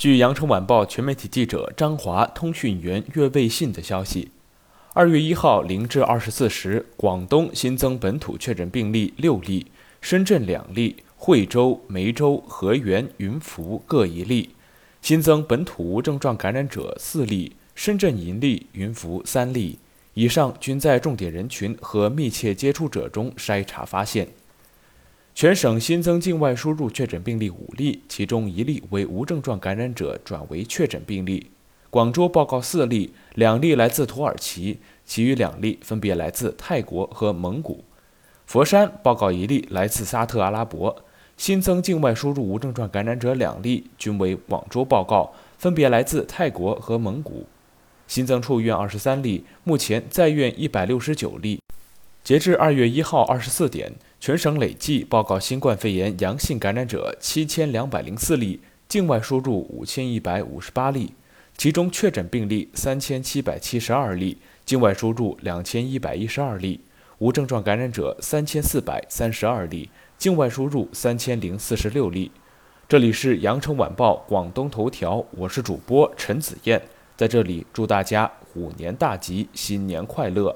据羊城晚报全媒体记者张华、通讯员岳卫信的消息，二月一号零至二十四时，广东新增本土确诊病例六例，深圳两例，惠州、梅州、河源、云浮各一例；新增本土无症状感染者四例，深圳一例，云浮三例。以上均在重点人群和密切接触者中筛查发现。全省新增境外输入确诊病例五例，其中一例为无症状感染者转为确诊病例。广州报告四例，两例来自土耳其，其余两例分别来自泰国和蒙古。佛山报告一例来自沙特阿拉伯。新增境外输入无症状感染者两例，均为广州报告，分别来自泰国和蒙古。新增出院二十三例，目前在院一百六十九例。截至二月一号二十四点。全省累计报告新冠肺炎阳性感染者七千两百零四例，境外输入五千一百五十八例，其中确诊病例三千七百七十二例，境外输入两千一百一十二例，无症状感染者三千四百三十二例，境外输入三千零四十六例。这里是羊城晚报广东头条，我是主播陈子燕，在这里祝大家虎年大吉，新年快乐。